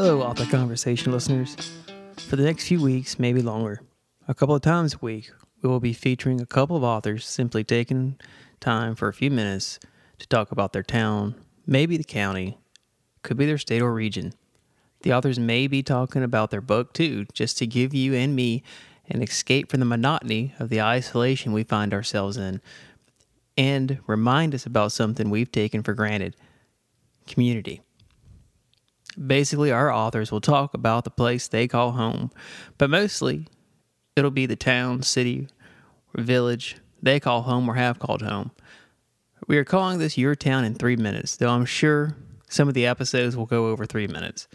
Hello, Author Conversation listeners. For the next few weeks, maybe longer, a couple of times a week, we will be featuring a couple of authors simply taking time for a few minutes to talk about their town, maybe the county, could be their state or region. The authors may be talking about their book too, just to give you and me an escape from the monotony of the isolation we find ourselves in and remind us about something we've taken for granted community. Basically, our authors will talk about the place they call home, but mostly it'll be the town, city, or village they call home or have called home. We are calling this Your Town in three minutes, though I'm sure some of the episodes will go over three minutes.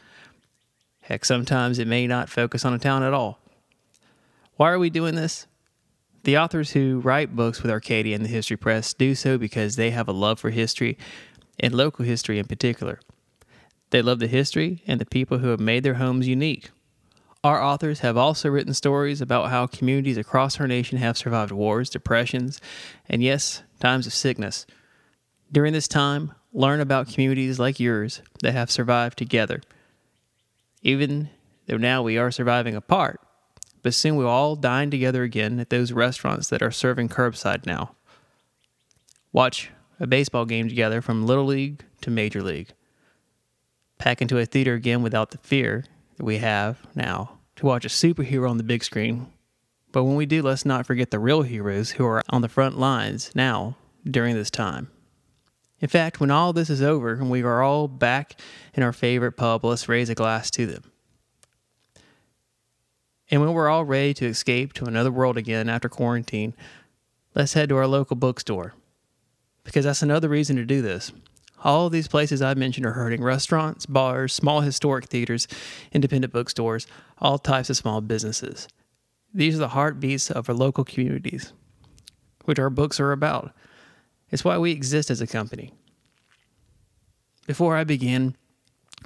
Heck, sometimes it may not focus on a town at all. Why are we doing this? The authors who write books with Arcadia and the History Press do so because they have a love for history and local history in particular. They love the history and the people who have made their homes unique. Our authors have also written stories about how communities across our nation have survived wars, depressions, and yes, times of sickness. During this time, learn about communities like yours that have survived together. Even though now we are surviving apart, but soon we'll all dine together again at those restaurants that are serving curbside now. Watch a baseball game together from Little League to Major League pack into a theater again without the fear that we have now to watch a superhero on the big screen. But when we do, let's not forget the real heroes who are on the front lines now during this time. In fact, when all this is over and we are all back in our favorite pub, let's raise a glass to them. And when we're all ready to escape to another world again after quarantine, let's head to our local bookstore. Because that's another reason to do this. All these places I've mentioned are hurting restaurants, bars, small historic theaters, independent bookstores, all types of small businesses. These are the heartbeats of our local communities, which our books are about. It's why we exist as a company. Before I began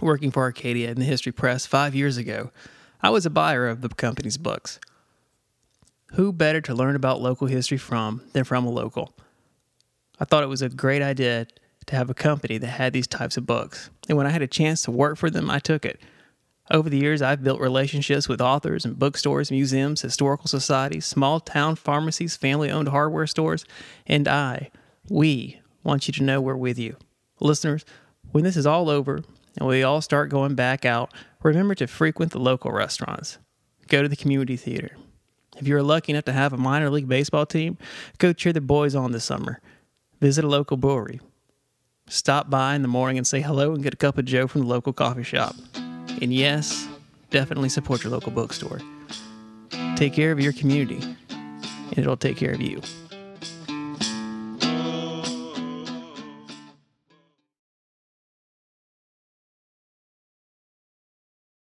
working for Arcadia in the History Press five years ago, I was a buyer of the company's books. Who better to learn about local history from than from a local? I thought it was a great idea to have a company that had these types of books. And when I had a chance to work for them, I took it. Over the years, I've built relationships with authors and bookstores, museums, historical societies, small town pharmacies, family owned hardware stores, and I, we, want you to know we're with you. Listeners, when this is all over and we all start going back out, remember to frequent the local restaurants. Go to the community theater. If you're lucky enough to have a minor league baseball team, go cheer the boys on this summer. Visit a local brewery stop by in the morning and say hello and get a cup of Joe from the local coffee shop. And yes, definitely support your local bookstore. Take care of your community, and it'll take care of you.